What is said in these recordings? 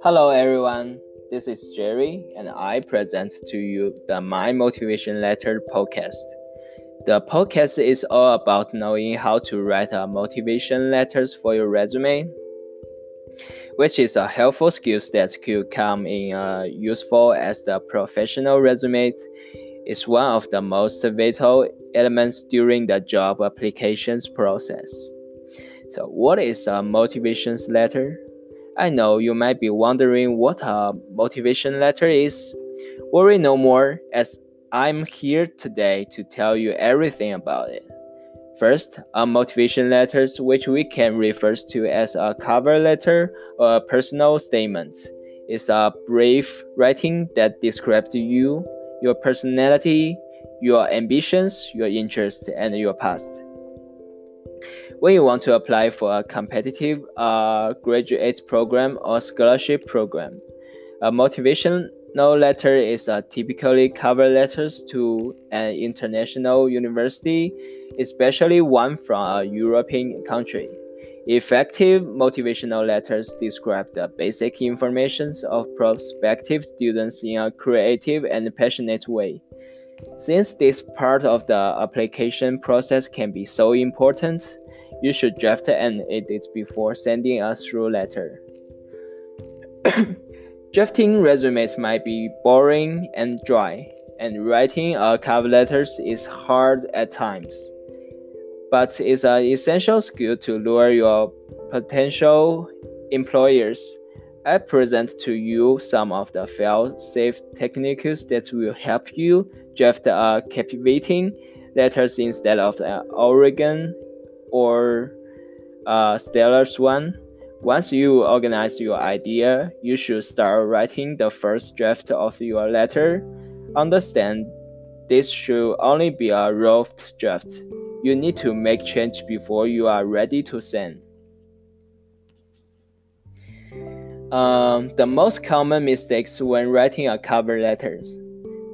Hello, everyone. This is Jerry, and I present to you the My Motivation Letter podcast. The podcast is all about knowing how to write a motivation letters for your resume, which is a helpful skill that could come in uh, useful as the professional resume is one of the most vital elements during the job applications process. So, what is a motivation letter? I know you might be wondering what a motivation letter is. Worry no more, as I'm here today to tell you everything about it. First, a motivation letter, which we can refer to as a cover letter or a personal statement, is a brief writing that describes you your personality, your ambitions, your interests, and your past. When you want to apply for a competitive uh, graduate program or scholarship program, a motivational letter is a typically cover letters to an international university, especially one from a European country. Effective motivational letters describe the basic information of prospective students in a creative and passionate way. Since this part of the application process can be so important, you should draft and edit before sending a through letter. Drafting resumes might be boring and dry, and writing a cover letters is hard at times but it's an essential skill to lure your potential employers. I present to you some of the fail-safe techniques that will help you draft a captivating letters instead of an Oregon or a stellar one. Once you organize your idea, you should start writing the first draft of your letter. Understand, this should only be a rough draft you need to make change before you are ready to send. Um, the most common mistakes when writing a cover letter.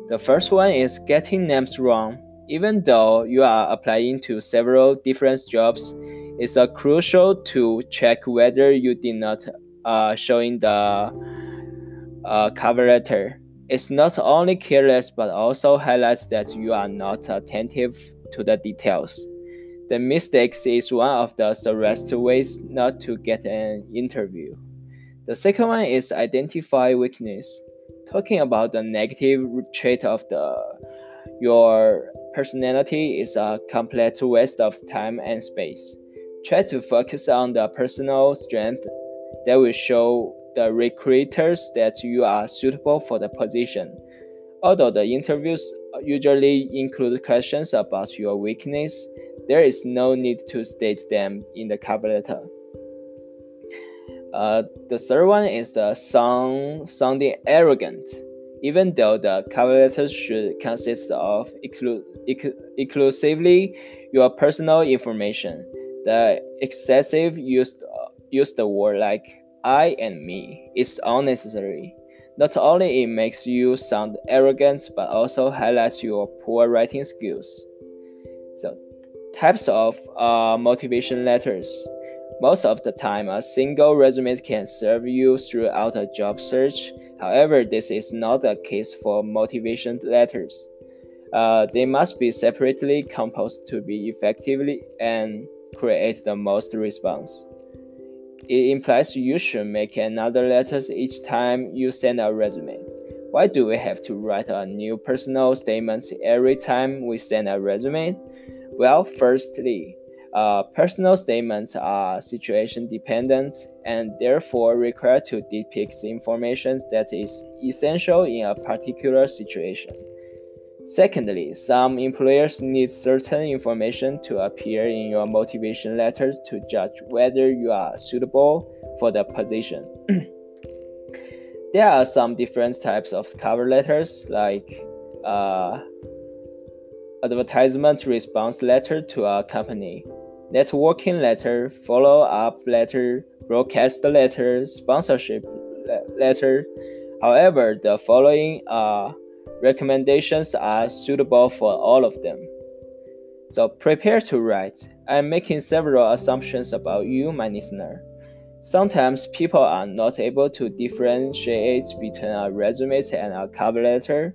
The first one is getting names wrong. Even though you are applying to several different jobs, it's a crucial to check whether you did not uh, showing the uh, cover letter. It's not only careless but also highlights that you are not attentive to the details. The mistakes is one of the surest ways not to get an interview. The second one is identify weakness. Talking about the negative trait of the your personality is a complete waste of time and space. Try to focus on the personal strength that will show the recruiters that you are suitable for the position. Although the interviews usually include questions about your weakness, there is no need to state them in the cover letter. Uh, the third one is the sound sounding arrogant. Even though the cover letter should consist of exclu- exclusively your personal information, the excessive use use the word like I and me is unnecessary. Not only it makes you sound arrogant, but also highlights your poor writing skills. So, types of uh, motivation letters. Most of the time, a single resume can serve you throughout a job search. However, this is not the case for motivation letters. Uh, they must be separately composed to be effectively and create the most response. It implies you should make another letter each time you send a resume. Why do we have to write a new personal statement every time we send a resume? Well, firstly, uh, personal statements are situation dependent and therefore require to depict information that is essential in a particular situation. Secondly, some employers need certain information to appear in your motivation letters to judge whether you are suitable for the position. there are some different types of cover letters, like uh, advertisement response letter to a company, networking letter, follow up letter, broadcast letter, sponsorship letter. However, the following are Recommendations are suitable for all of them. So prepare to write. I'm making several assumptions about you, my listener. Sometimes people are not able to differentiate between a resume and a cover letter.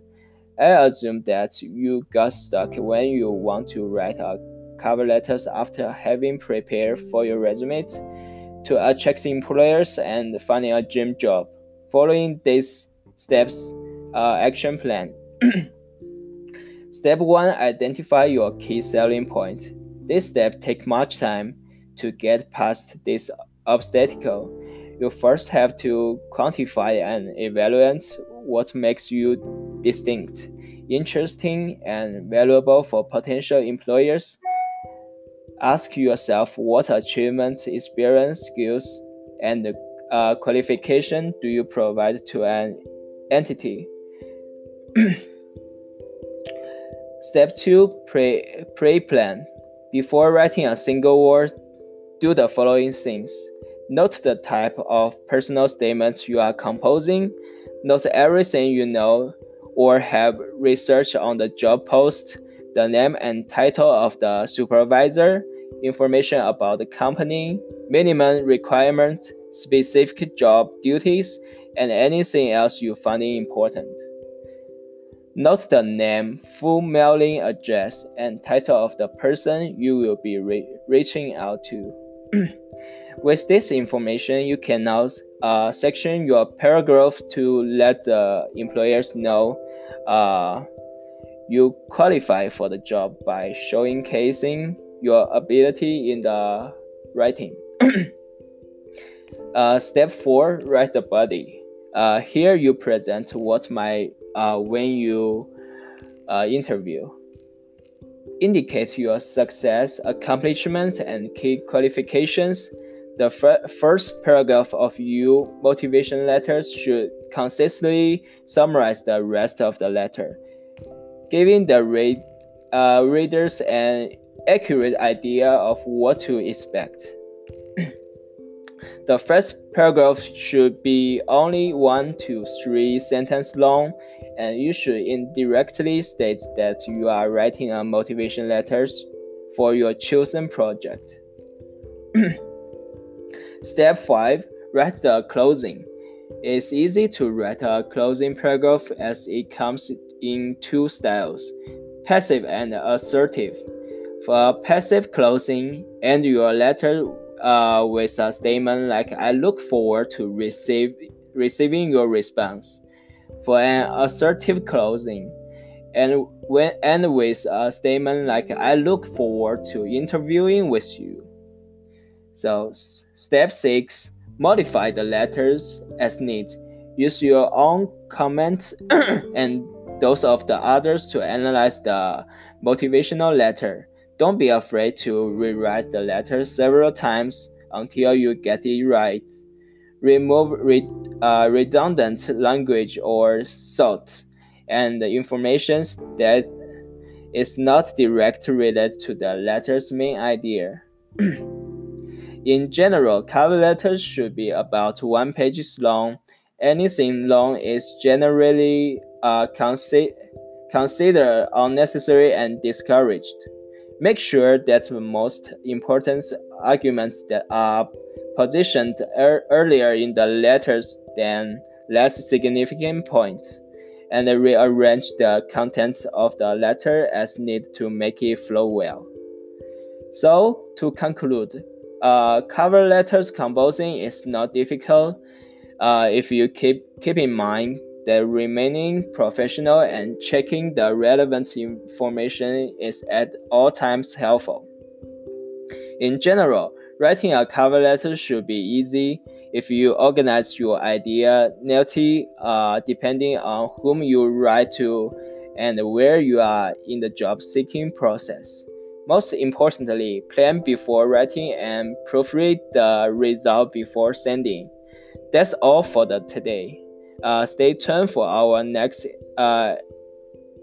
I assume that you got stuck when you want to write a cover letters after having prepared for your resumes to attract employers and finding a dream job. Following these steps, uh, action plan. step one: identify your key selling point. This step takes much time to get past this obstacle. You first have to quantify and evaluate what makes you distinct, interesting, and valuable for potential employers. Ask yourself what achievements, experience, skills, and uh, qualification do you provide to an entity. Step 2 Pre, pre plan. Before writing a single word, do the following things. Note the type of personal statements you are composing. Note everything you know or have researched on the job post, the name and title of the supervisor, information about the company, minimum requirements, specific job duties, and anything else you find important. Note the name, full mailing address, and title of the person you will be re reaching out to. With this information, you can now uh, section your paragraphs to let the employers know uh, you qualify for the job by showcasing your ability in the writing. uh, step 4 Write the body. Uh, here you present what might uh, when you uh, interview. Indicate your success, accomplishments, and key qualifications. The first paragraph of your motivation letters should consistently summarize the rest of the letter, giving the uh, readers an accurate idea of what to expect. the first paragraph should be only one to three sentences long and you should indirectly state that you are writing a motivation letters for your chosen project. Step 5 Write the closing. It's easy to write a closing paragraph as it comes in two styles passive and assertive. For passive closing, end your letter uh, with a statement like I look forward to receive, receiving your response for an assertive closing, and when end with a statement like "I look forward to interviewing with you." So, step six: modify the letters as needed. Use your own comments and those of the others to analyze the motivational letter. Don't be afraid to rewrite the letter several times until you get it right remove re, uh, redundant language or thought and information that is not directly related to the letter's main idea. In general, cover letters should be about one page long. Anything long is generally uh, consi- considered unnecessary and discouraged. Make sure that the most important arguments that are positioned er earlier in the letters than less significant points, and rearrange the contents of the letter as needed to make it flow well. So, to conclude, uh, cover letters composing is not difficult uh, if you keep, keep in mind the remaining professional and checking the relevant information is at all times helpful. In general, Writing a cover letter should be easy if you organize your idea neatly, uh, depending on whom you write to and where you are in the job seeking process. Most importantly, plan before writing and proofread the result before sending. That's all for the today. Uh, stay tuned for our next uh,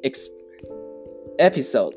ex- episode.